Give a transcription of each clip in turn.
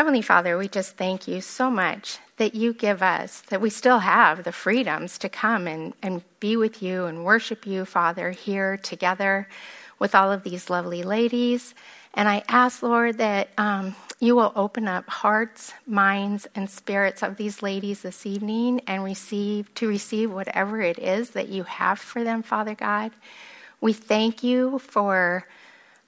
Heavenly Father, we just thank you so much that you give us, that we still have the freedoms to come and, and be with you and worship you, Father, here together with all of these lovely ladies. And I ask, Lord, that um, you will open up hearts, minds, and spirits of these ladies this evening and receive to receive whatever it is that you have for them, Father God. We thank you for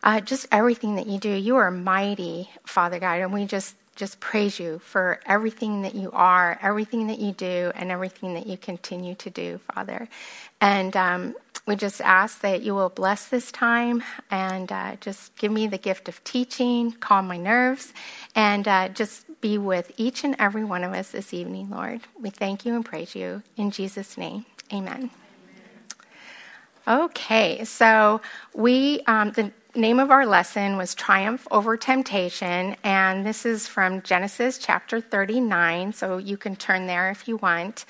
uh, just everything that you do. You are mighty, Father God, and we just just praise you for everything that you are, everything that you do, and everything that you continue to do, Father. And um, we just ask that you will bless this time and uh, just give me the gift of teaching, calm my nerves, and uh, just be with each and every one of us this evening, Lord. We thank you and praise you. In Jesus' name, amen. Okay, so we, um, the name of our lesson was Triumph Over Temptation, and this is from Genesis chapter 39, so you can turn there if you want.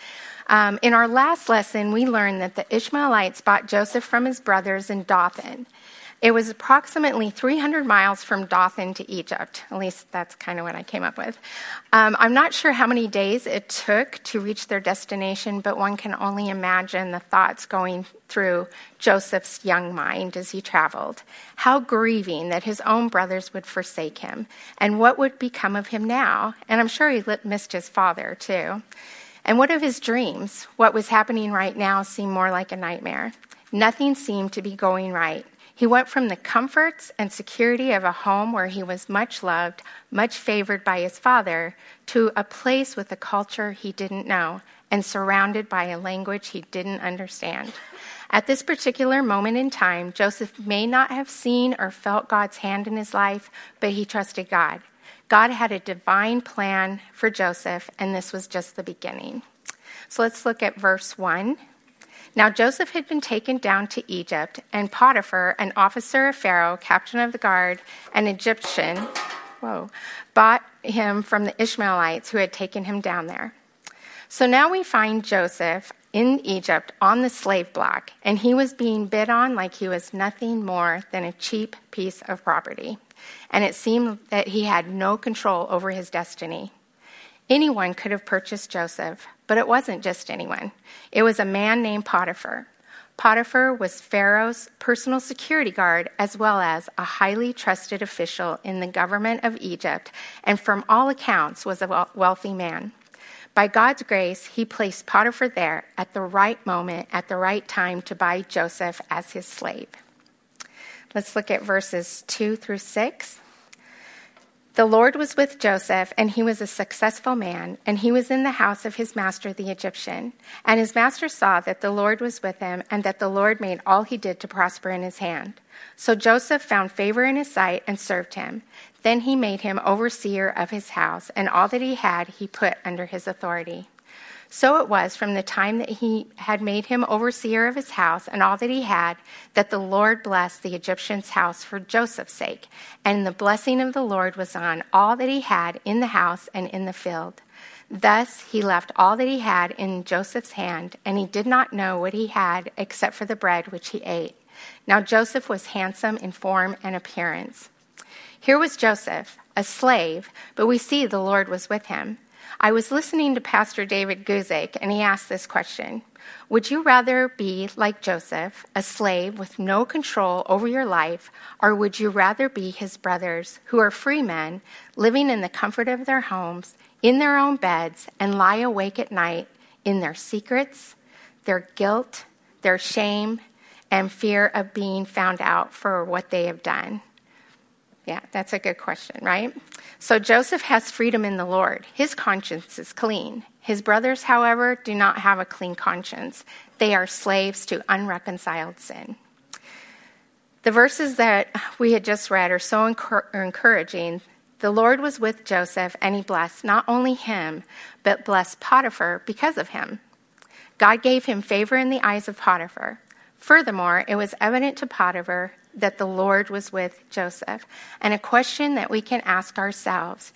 Um, in our last lesson, we learned that the Ishmaelites bought Joseph from his brothers in Dothan. It was approximately 300 miles from Dothan to Egypt. At least that's kind of what I came up with. Um, I'm not sure how many days it took to reach their destination, but one can only imagine the thoughts going through Joseph's young mind as he traveled. How grieving that his own brothers would forsake him, and what would become of him now? And I'm sure he missed his father, too. And what of his dreams? What was happening right now seemed more like a nightmare. Nothing seemed to be going right. He went from the comforts and security of a home where he was much loved, much favored by his father, to a place with a culture he didn't know and surrounded by a language he didn't understand. At this particular moment in time, Joseph may not have seen or felt God's hand in his life, but he trusted God. God had a divine plan for Joseph, and this was just the beginning. So let's look at verse 1. Now Joseph had been taken down to Egypt, and Potiphar, an officer of Pharaoh, captain of the guard, an Egyptian, whoa, bought him from the Ishmaelites who had taken him down there. So now we find Joseph in Egypt on the slave block, and he was being bid on like he was nothing more than a cheap piece of property. And it seemed that he had no control over his destiny. Anyone could have purchased Joseph, but it wasn't just anyone. It was a man named Potiphar. Potiphar was Pharaoh's personal security guard as well as a highly trusted official in the government of Egypt, and from all accounts was a wealthy man. By God's grace, he placed Potiphar there at the right moment, at the right time to buy Joseph as his slave. Let's look at verses 2 through 6. The Lord was with Joseph, and he was a successful man, and he was in the house of his master the Egyptian. And his master saw that the Lord was with him, and that the Lord made all he did to prosper in his hand. So Joseph found favor in his sight and served him. Then he made him overseer of his house, and all that he had he put under his authority. So it was from the time that he had made him overseer of his house and all that he had, that the Lord blessed the Egyptian's house for Joseph's sake. And the blessing of the Lord was on all that he had in the house and in the field. Thus he left all that he had in Joseph's hand, and he did not know what he had except for the bread which he ate. Now Joseph was handsome in form and appearance. Here was Joseph, a slave, but we see the Lord was with him. I was listening to Pastor David Guzik, and he asked this question Would you rather be like Joseph, a slave with no control over your life, or would you rather be his brothers, who are free men, living in the comfort of their homes, in their own beds, and lie awake at night in their secrets, their guilt, their shame, and fear of being found out for what they have done? Yeah, that's a good question, right? So Joseph has freedom in the Lord. His conscience is clean. His brothers, however, do not have a clean conscience. They are slaves to unreconciled sin. The verses that we had just read are so encouraging. The Lord was with Joseph, and he blessed not only him, but blessed Potiphar because of him. God gave him favor in the eyes of Potiphar. Furthermore, it was evident to Potiphar that the Lord was with Joseph. And a question that we can ask ourselves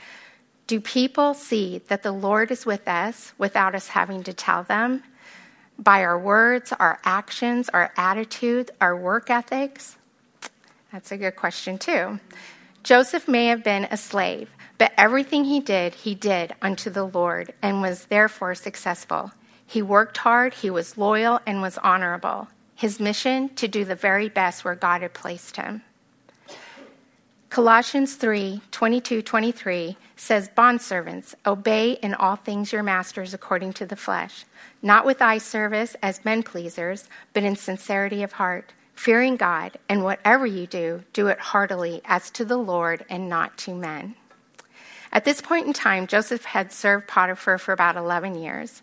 do people see that the Lord is with us without us having to tell them? By our words, our actions, our attitude, our work ethics? That's a good question, too. Joseph may have been a slave, But everything he did, he did unto the Lord and was therefore successful. He worked hard, he was loyal, and was honorable. His mission to do the very best where God had placed him. Colossians 3 22 23 says, Bondservants, obey in all things your masters according to the flesh, not with eye service as men pleasers, but in sincerity of heart, fearing God, and whatever you do, do it heartily as to the Lord and not to men. At this point in time, Joseph had served Potiphar for about 11 years.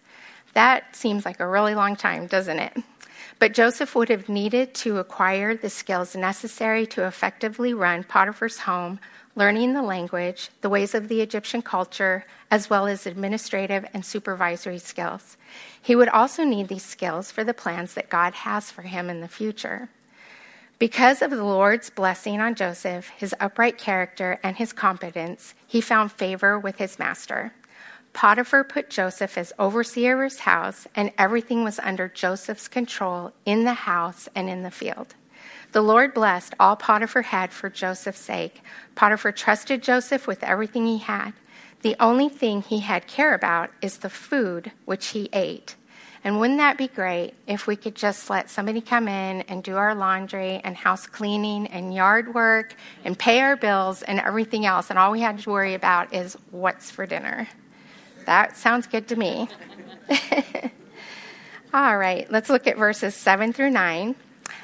That seems like a really long time, doesn't it? But Joseph would have needed to acquire the skills necessary to effectively run Potiphar's home, learning the language, the ways of the Egyptian culture, as well as administrative and supervisory skills. He would also need these skills for the plans that God has for him in the future. Because of the Lord's blessing on Joseph, his upright character, and his competence, he found favor with his master. Potiphar put Joseph as overseer of his house, and everything was under Joseph's control in the house and in the field. The Lord blessed all Potiphar had for Joseph's sake. Potiphar trusted Joseph with everything he had. The only thing he had care about is the food which he ate. And wouldn't that be great if we could just let somebody come in and do our laundry and house cleaning and yard work and pay our bills and everything else, and all we had to worry about is what's for dinner? That sounds good to me. All right, let's look at verses 7 through 9.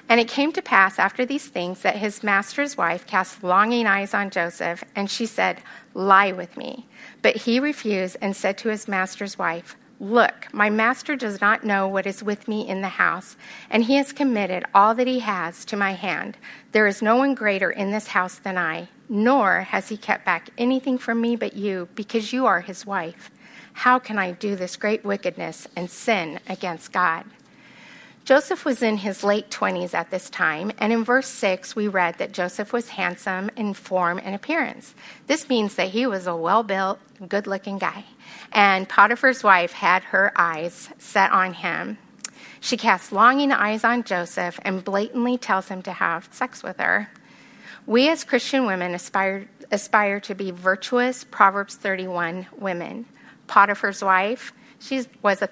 And it came to pass after these things that his master's wife cast longing eyes on Joseph, and she said, Lie with me. But he refused and said to his master's wife, Look, my master does not know what is with me in the house, and he has committed all that he has to my hand. There is no one greater in this house than I, nor has he kept back anything from me but you, because you are his wife. How can I do this great wickedness and sin against God? Joseph was in his late 20s at this time, and in verse 6, we read that Joseph was handsome in form and appearance. This means that he was a well built, good looking guy. And Potiphar's wife had her eyes set on him. She casts longing eyes on Joseph and blatantly tells him to have sex with her. We as Christian women aspire, aspire to be virtuous Proverbs 31 women. Potiphar's wife, she was a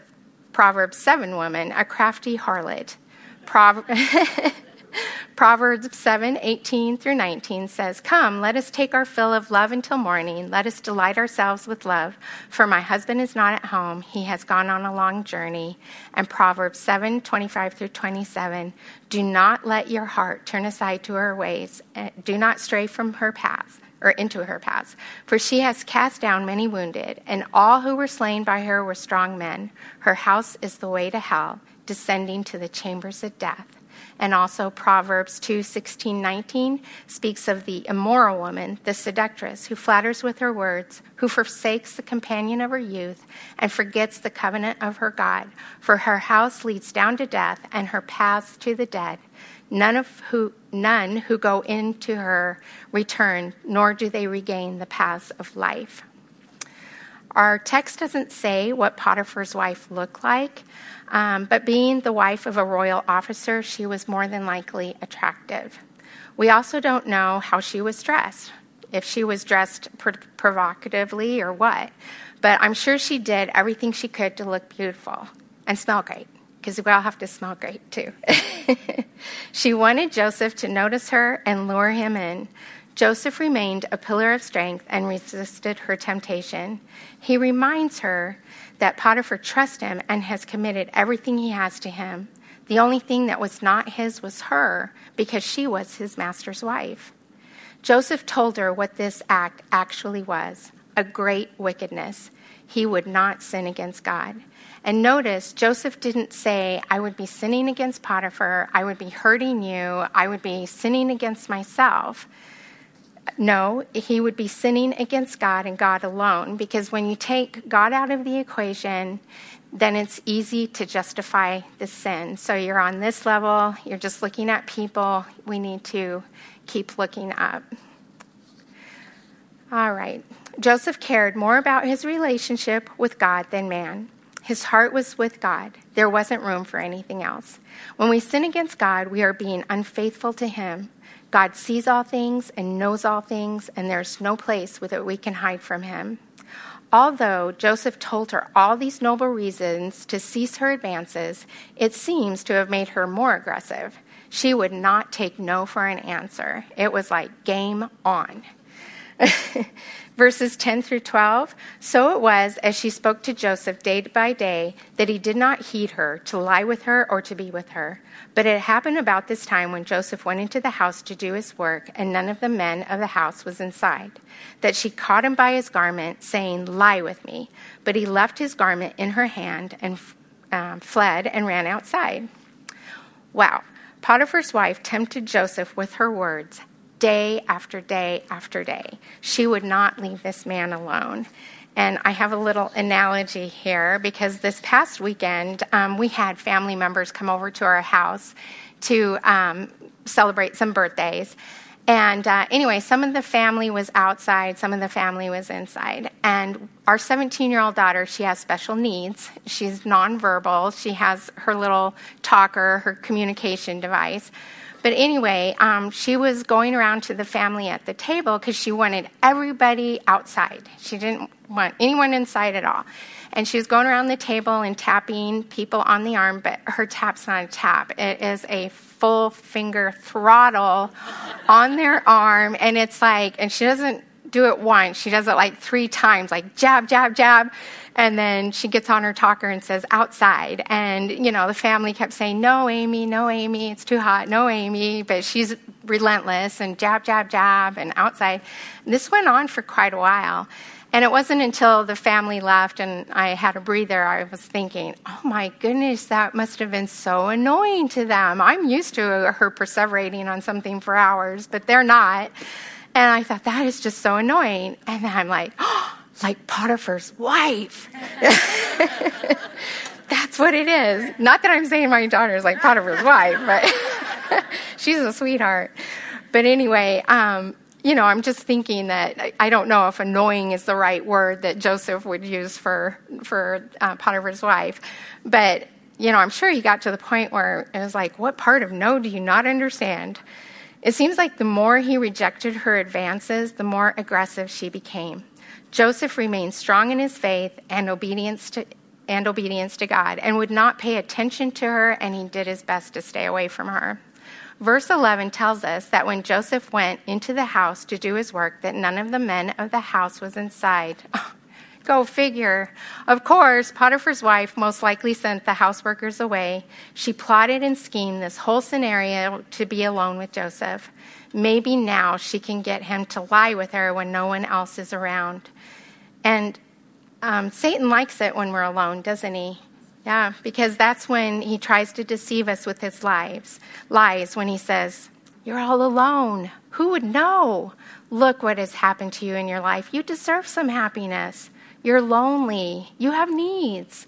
Proverbs 7 woman, a crafty harlot. Proverbs 7 18 through 19 says, Come, let us take our fill of love until morning. Let us delight ourselves with love. For my husband is not at home. He has gone on a long journey. And Proverbs 7 25 through 27 Do not let your heart turn aside to her ways. Eh, do not stray from her paths or into her paths. For she has cast down many wounded, and all who were slain by her were strong men. Her house is the way to hell, descending to the chambers of death. And also Proverbs 2 16, 19 speaks of the immoral woman, the seductress, who flatters with her words, who forsakes the companion of her youth, and forgets the covenant of her God. For her house leads down to death, and her paths to the dead. None of who none who go into her return, nor do they regain the paths of life. Our text doesn't say what Potiphar's wife looked like, um, but being the wife of a royal officer, she was more than likely attractive. We also don't know how she was dressed, if she was dressed provocatively or what, but I'm sure she did everything she could to look beautiful and smell great because we all have to smell great too. she wanted Joseph to notice her and lure him in. Joseph remained a pillar of strength and resisted her temptation. He reminds her that Potiphar trusts him and has committed everything he has to him. The only thing that was not his was her because she was his master's wife. Joseph told her what this act actually was a great wickedness. He would not sin against God. And notice, Joseph didn't say, I would be sinning against Potiphar, I would be hurting you, I would be sinning against myself. No, he would be sinning against God and God alone, because when you take God out of the equation, then it's easy to justify the sin. So you're on this level, you're just looking at people. We need to keep looking up. All right. Joseph cared more about his relationship with God than man. His heart was with God. There wasn't room for anything else. When we sin against God, we are being unfaithful to Him. God sees all things and knows all things, and there's no place that we can hide from him. Although Joseph told her all these noble reasons to cease her advances, it seems to have made her more aggressive. She would not take no for an answer. It was like game on. Verses 10 through 12 So it was, as she spoke to Joseph day by day, that he did not heed her to lie with her or to be with her. But it happened about this time when Joseph went into the house to do his work, and none of the men of the house was inside, that she caught him by his garment, saying, Lie with me. But he left his garment in her hand and um, fled and ran outside. Wow. Potiphar's wife tempted Joseph with her words day after day after day. She would not leave this man alone. And I have a little analogy here because this past weekend um, we had family members come over to our house to um, celebrate some birthdays. And uh, anyway, some of the family was outside, some of the family was inside. And our 17 year old daughter, she has special needs. She's nonverbal. She has her little talker, her communication device. But anyway, um, she was going around to the family at the table because she wanted everybody outside. She didn't want anyone inside at all. And she was going around the table and tapping people on the arm, but her tap's not a tap. It is a full finger throttle on their arm. And it's like, and she doesn't do it once, she does it like three times, like jab, jab, jab. And then she gets on her talker and says, outside. And, you know, the family kept saying, no, Amy, no, Amy, it's too hot, no, Amy. But she's relentless and jab, jab, jab, and outside. And this went on for quite a while. And it wasn't until the family left and I had a breather, I was thinking, oh my goodness, that must have been so annoying to them. I'm used to her perseverating on something for hours, but they're not. And I thought, that is just so annoying. And then I'm like, oh, like Potiphar's wife. That's what it is. Not that I'm saying my daughter is like Potiphar's wife, but she's a sweetheart. But anyway, um, you know, I'm just thinking that I don't know if annoying is the right word that Joseph would use for for uh, Potiphar's wife, but you know, I'm sure he got to the point where it was like, what part of no do you not understand? It seems like the more he rejected her advances, the more aggressive she became. Joseph remained strong in his faith and obedience to and obedience to God and would not pay attention to her and he did his best to stay away from her. Verse 11 tells us that when Joseph went into the house to do his work that none of the men of the house was inside. Go figure. Of course, Potiphar's wife most likely sent the houseworkers away. She plotted and schemed this whole scenario to be alone with Joseph. Maybe now she can get him to lie with her when no one else is around. And um, Satan likes it when we're alone, doesn't he? Yeah, because that's when he tries to deceive us with his lies. Lies when he says, You're all alone. Who would know? Look what has happened to you in your life. You deserve some happiness. You're lonely. You have needs.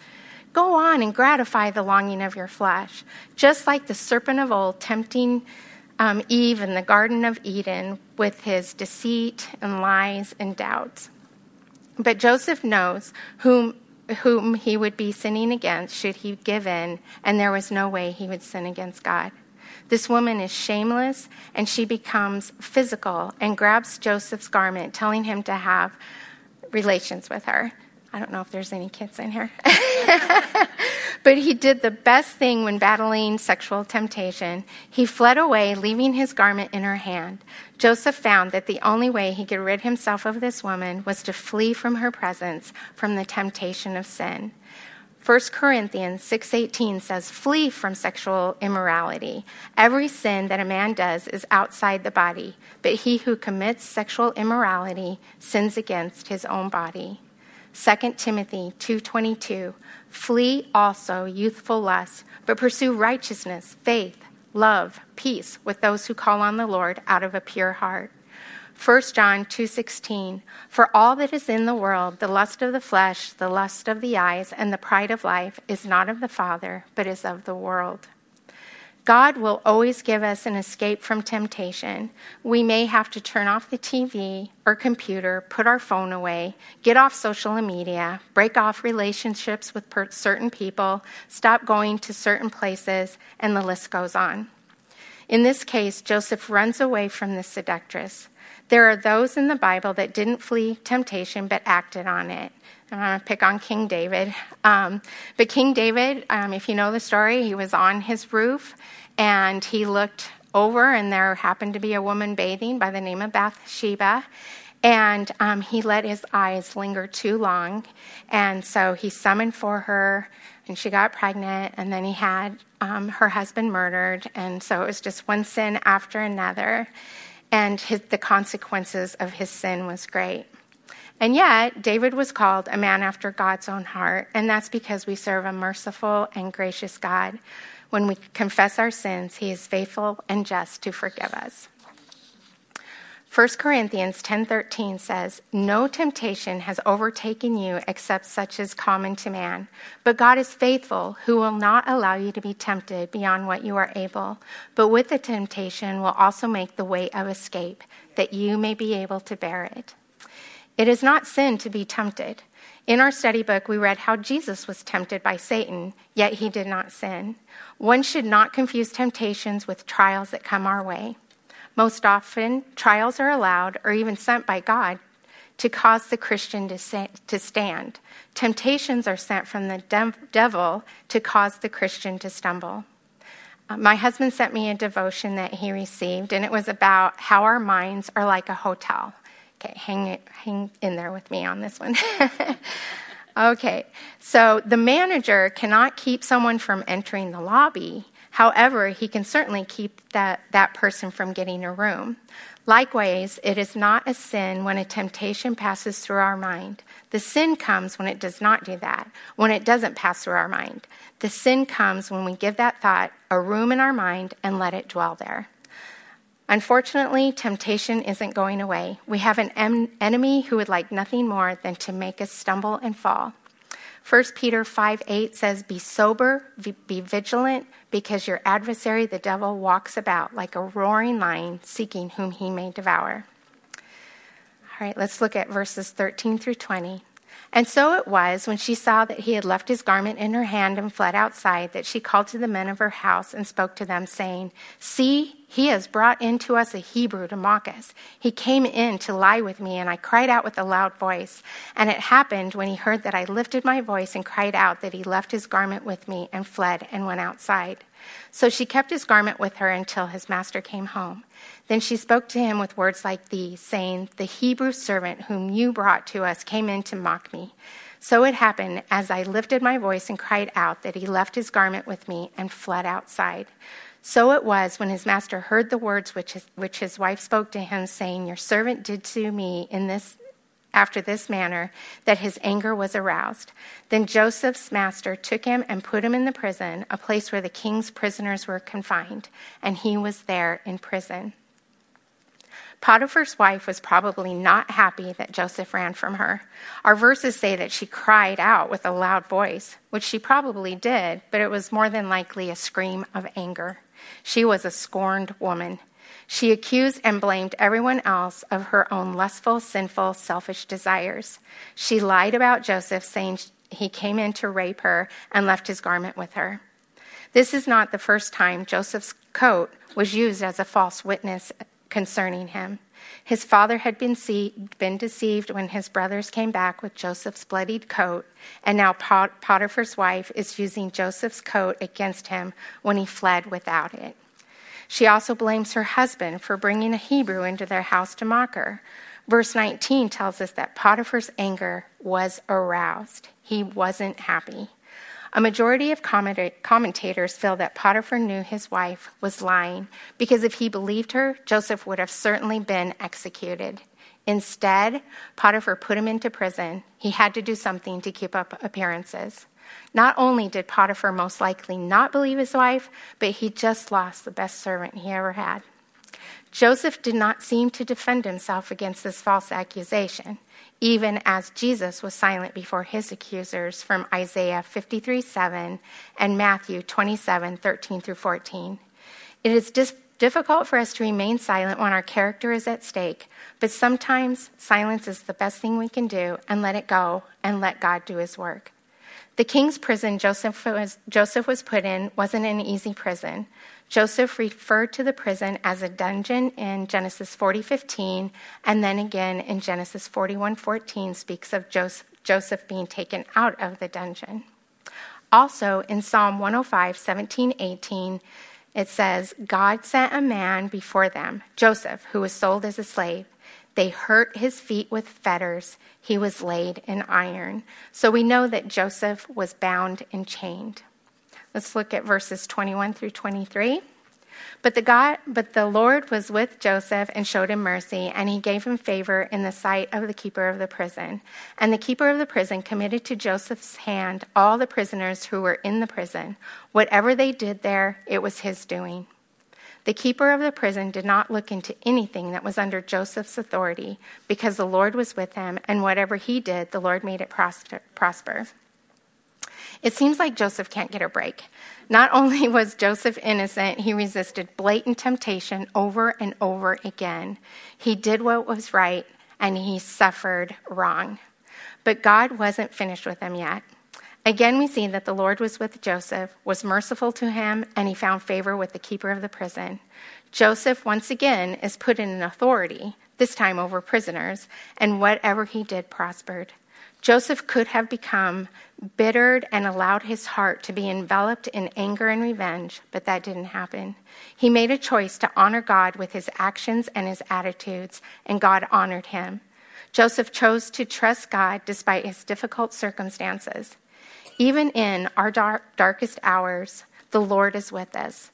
Go on and gratify the longing of your flesh. Just like the serpent of old tempting um, Eve in the Garden of Eden with his deceit and lies and doubts. But Joseph knows whom, whom he would be sinning against should he give in, and there was no way he would sin against God. This woman is shameless, and she becomes physical and grabs Joseph's garment, telling him to have relations with her. I don't know if there's any kids in here. but he did the best thing when battling sexual temptation. He fled away, leaving his garment in her hand. Joseph found that the only way he could rid himself of this woman was to flee from her presence, from the temptation of sin. 1 Corinthians 6:18 says flee from sexual immorality. Every sin that a man does is outside the body, but he who commits sexual immorality sins against his own body. 2 Timothy 2:22 Flee also youthful lusts, but pursue righteousness, faith, love, peace with those who call on the Lord out of a pure heart. 1 John 2:16 For all that is in the world the lust of the flesh the lust of the eyes and the pride of life is not of the father but is of the world God will always give us an escape from temptation. We may have to turn off the TV or computer, put our phone away, get off social media, break off relationships with certain people, stop going to certain places, and the list goes on. In this case, Joseph runs away from the seductress. There are those in the Bible that didn't flee temptation but acted on it. I'm going to pick on King David. Um, but King David, um, if you know the story, he was on his roof and he looked over, and there happened to be a woman bathing by the name of Bathsheba. And um, he let his eyes linger too long. And so he summoned for her, and she got pregnant. And then he had um, her husband murdered. And so it was just one sin after another. And his, the consequences of his sin was great. And yet, David was called a man after God's own heart. And that's because we serve a merciful and gracious God. When we confess our sins, he is faithful and just to forgive us. 1 Corinthians 10:13 says, "No temptation has overtaken you except such as common to man, but God is faithful, who will not allow you to be tempted beyond what you are able, but with the temptation will also make the way of escape, that you may be able to bear it." It is not sin to be tempted. In our study book, we read how Jesus was tempted by Satan, yet he did not sin. One should not confuse temptations with trials that come our way. Most often, trials are allowed or even sent by God to cause the Christian to, stand. Temptations are sent from the devil to cause the Christian to stumble. Uh, my husband sent me a devotion that he received, and it was about how our minds are like a hotel. Okay, hang, hang in there with me on this one. okay, so the manager cannot keep someone from entering the lobby However, he can certainly keep that, that person from getting a room. Likewise, it is not a sin when a temptation passes through our mind. The sin comes when it does not do that, when it doesn't pass through our mind. The sin comes when we give that thought a room in our mind and let it dwell there. Unfortunately, temptation isn't going away. We have an em- enemy who would like nothing more than to make us stumble and fall. 1 Peter 5 8 says, Be sober, be vigilant, because your adversary, the devil, walks about like a roaring lion, seeking whom he may devour. All right, let's look at verses 13 through 20. And so it was, when she saw that he had left his garment in her hand and fled outside, that she called to the men of her house and spoke to them, saying, See, he has brought in to us a Hebrew to mock us. He came in to lie with me, and I cried out with a loud voice. And it happened when he heard that I lifted my voice and cried out that he left his garment with me and fled and went outside. So she kept his garment with her until his master came home. Then she spoke to him with words like these, saying, The Hebrew servant whom you brought to us came in to mock me. So it happened, as I lifted my voice and cried out, that he left his garment with me and fled outside. So it was when his master heard the words which his, which his wife spoke to him, saying, Your servant did to me in this after this manner that his anger was aroused. Then Joseph's master took him and put him in the prison, a place where the king's prisoners were confined, and he was there in prison. Potiphar's wife was probably not happy that Joseph ran from her. Our verses say that she cried out with a loud voice, which she probably did, but it was more than likely a scream of anger. She was a scorned woman. She accused and blamed everyone else of her own lustful, sinful, selfish desires. She lied about Joseph, saying he came in to rape her and left his garment with her. This is not the first time Joseph's coat was used as a false witness concerning him. His father had been, see- been deceived when his brothers came back with Joseph's bloodied coat, and now Pot- Potiphar's wife is using Joseph's coat against him when he fled without it. She also blames her husband for bringing a Hebrew into their house to mock her. Verse 19 tells us that Potiphar's anger was aroused. He wasn't happy. A majority of commentators feel that Potiphar knew his wife was lying because if he believed her, Joseph would have certainly been executed. Instead, Potiphar put him into prison. He had to do something to keep up appearances. Not only did Potiphar most likely not believe his wife, but he just lost the best servant he ever had. Joseph did not seem to defend himself against this false accusation, even as Jesus was silent before his accusers from Isaiah 53 7 and Matthew 27 13 through 14. It is dis- difficult for us to remain silent when our character is at stake, but sometimes silence is the best thing we can do and let it go and let God do his work. The king's prison Joseph was, Joseph was put in wasn't an easy prison. Joseph referred to the prison as a dungeon in Genesis 40:15 and then again in Genesis 41:14 speaks of Joseph, Joseph being taken out of the dungeon. Also in Psalm 105:17, 18 it says, God sent a man before them, Joseph, who was sold as a slave. They hurt his feet with fetters. He was laid in iron. So we know that Joseph was bound and chained. Let's look at verses 21 through 23. But the God, but the Lord was with Joseph and showed him mercy, and he gave him favor in the sight of the keeper of the prison. And the keeper of the prison committed to Joseph's hand all the prisoners who were in the prison. Whatever they did there, it was his doing. The keeper of the prison did not look into anything that was under Joseph's authority, because the Lord was with him, and whatever he did, the Lord made it prosper. It seems like Joseph can't get a break. Not only was Joseph innocent, he resisted blatant temptation over and over again. He did what was right and he suffered wrong. But God wasn't finished with him yet. Again, we see that the Lord was with Joseph, was merciful to him, and he found favor with the keeper of the prison. Joseph, once again, is put in an authority, this time over prisoners, and whatever he did prospered. Joseph could have become bittered and allowed his heart to be enveloped in anger and revenge, but that didn't happen. He made a choice to honor God with his actions and his attitudes, and God honored him. Joseph chose to trust God despite his difficult circumstances. Even in our dark, darkest hours, the Lord is with us.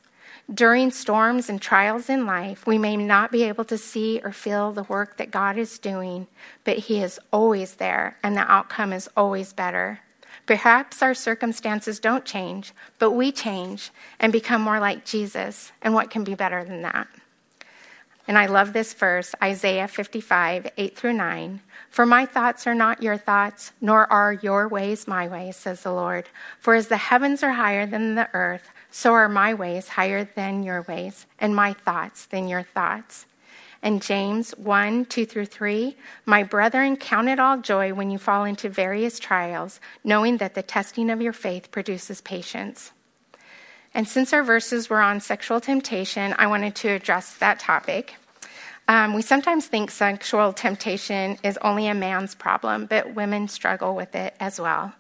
During storms and trials in life, we may not be able to see or feel the work that God is doing, but He is always there, and the outcome is always better. Perhaps our circumstances don't change, but we change and become more like Jesus, and what can be better than that? And I love this verse, Isaiah 55, 8 through 9. For my thoughts are not your thoughts, nor are your ways my ways, says the Lord. For as the heavens are higher than the earth, so are my ways higher than your ways, and my thoughts than your thoughts. And James 1 2 through 3 My brethren, count it all joy when you fall into various trials, knowing that the testing of your faith produces patience. And since our verses were on sexual temptation, I wanted to address that topic. Um, we sometimes think sexual temptation is only a man's problem, but women struggle with it as well.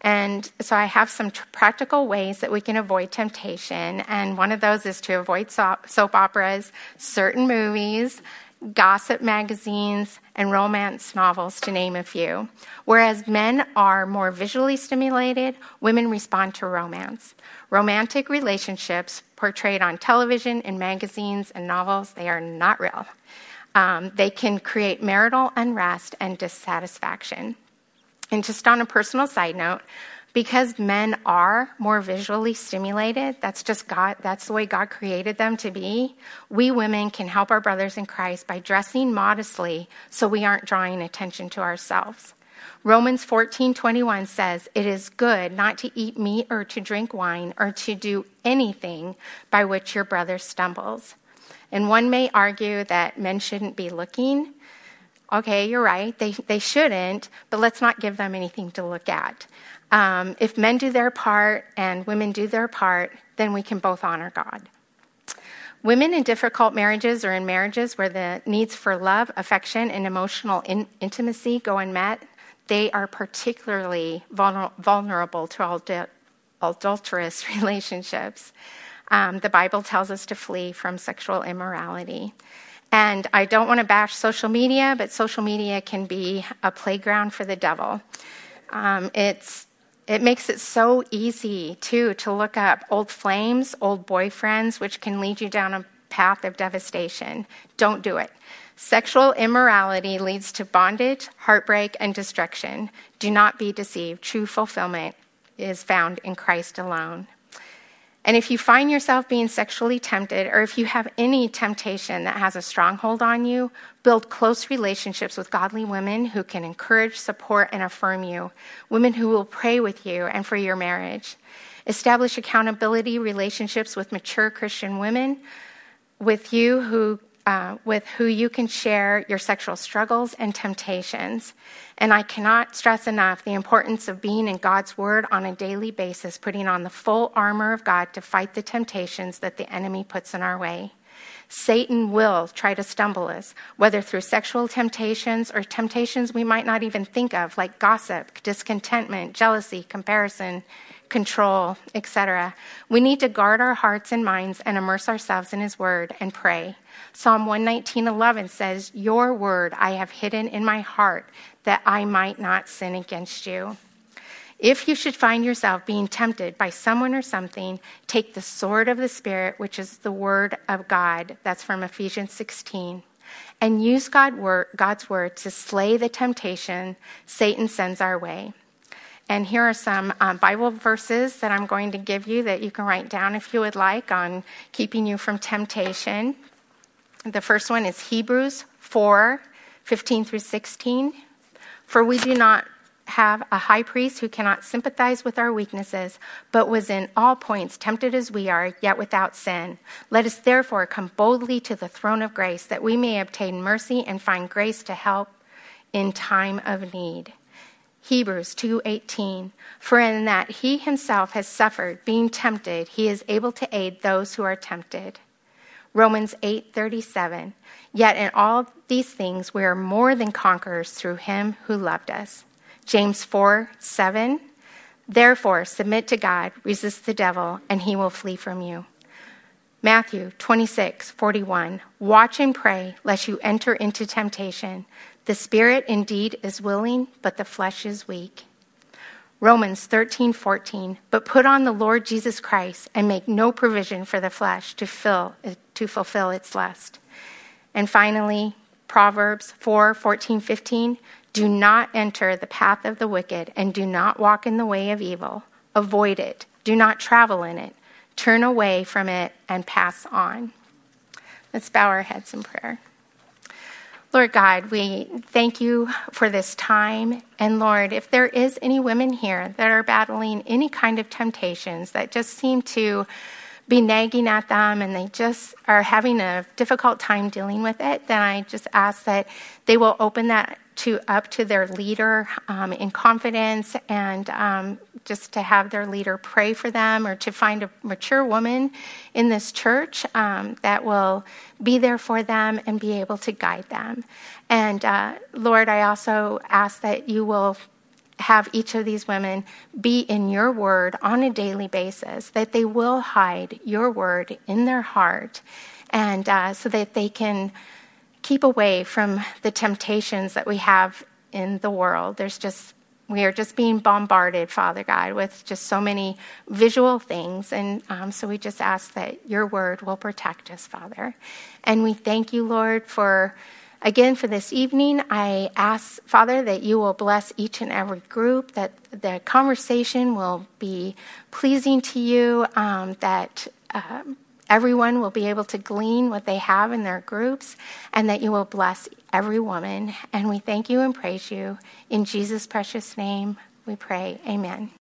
And so I have some t- practical ways that we can avoid temptation. And one of those is to avoid so- soap operas, certain movies, gossip magazines, and romance novels, to name a few. Whereas men are more visually stimulated, women respond to romance. Romantic relationships portrayed on television, in magazines, and novels, they are not real. Um, they can create marital unrest and dissatisfaction. And just on a personal side note, because men are more visually stimulated, that's just God, that's the way God created them to be. We women can help our brothers in Christ by dressing modestly so we aren't drawing attention to ourselves. Romans 14:21 says, "It is good not to eat meat or to drink wine or to do anything by which your brother stumbles." And one may argue that men shouldn't be looking Okay, you're right. They, they shouldn't, but let's not give them anything to look at. Um, if men do their part and women do their part, then we can both honor God. Women in difficult marriages or in marriages where the needs for love, affection, and emotional in- intimacy go unmet, they are particularly vulner- vulnerable to adulterous relationships. Um, the Bible tells us to flee from sexual immorality. And I don't want to bash social media, but social media can be a playground for the devil. Um, it's it makes it so easy too to look up old flames, old boyfriends, which can lead you down a path of devastation. Don't do it. Sexual immorality leads to bondage, heartbreak, and destruction. Do not be deceived. True fulfillment is found in Christ alone. And if you find yourself being sexually tempted, or if you have any temptation that has a stronghold on you, build close relationships with godly women who can encourage, support, and affirm you, women who will pray with you and for your marriage. Establish accountability relationships with mature Christian women with you who uh, with who you can share your sexual struggles and temptations. And I cannot stress enough the importance of being in God's Word on a daily basis, putting on the full armor of God to fight the temptations that the enemy puts in our way. Satan will try to stumble us, whether through sexual temptations or temptations we might not even think of, like gossip, discontentment, jealousy, comparison, control, etc. We need to guard our hearts and minds and immerse ourselves in his word and pray. Psalm 119:11 says, "Your word I have hidden in my heart that I might not sin against you." If you should find yourself being tempted by someone or something, take the sword of the Spirit, which is the word of God. That's from Ephesians 16. And use God's word to slay the temptation Satan sends our way. And here are some um, Bible verses that I'm going to give you that you can write down if you would like on keeping you from temptation. The first one is Hebrews 4 15 through 16. For we do not have a high priest who cannot sympathize with our weaknesses, but was in all points tempted as we are, yet without sin. Let us therefore come boldly to the throne of grace, that we may obtain mercy and find grace to help in time of need. Hebrews 2:18 For in that he himself has suffered being tempted he is able to aid those who are tempted. Romans 8:37 Yet in all these things we are more than conquerors through him who loved us. James 4:7 Therefore, submit to God, resist the devil, and he will flee from you. Matthew 26:41 Watch and pray, lest you enter into temptation. The spirit indeed is willing, but the flesh is weak. Romans 13 14. But put on the Lord Jesus Christ and make no provision for the flesh to, fill, to fulfill its lust. And finally, Proverbs 4 14 15. Do not enter the path of the wicked, and do not walk in the way of evil. Avoid it. Do not travel in it. Turn away from it and pass on. Let's bow our heads in prayer. Lord God, we thank you for this time. And Lord, if there is any women here that are battling any kind of temptations that just seem to be nagging at them and they just are having a difficult time dealing with it, then I just ask that they will open that to up to their leader um, in confidence and um, just to have their leader pray for them or to find a mature woman in this church um, that will be there for them and be able to guide them. And uh, Lord, I also ask that you will have each of these women be in your word on a daily basis, that they will hide your word in their heart, and uh, so that they can keep away from the temptations that we have in the world. There's just we are just being bombarded, Father God, with just so many visual things. And um, so we just ask that your word will protect us, Father. And we thank you, Lord, for, again, for this evening. I ask, Father, that you will bless each and every group, that the conversation will be pleasing to you, um, that. Um, Everyone will be able to glean what they have in their groups, and that you will bless every woman. And we thank you and praise you. In Jesus' precious name, we pray. Amen.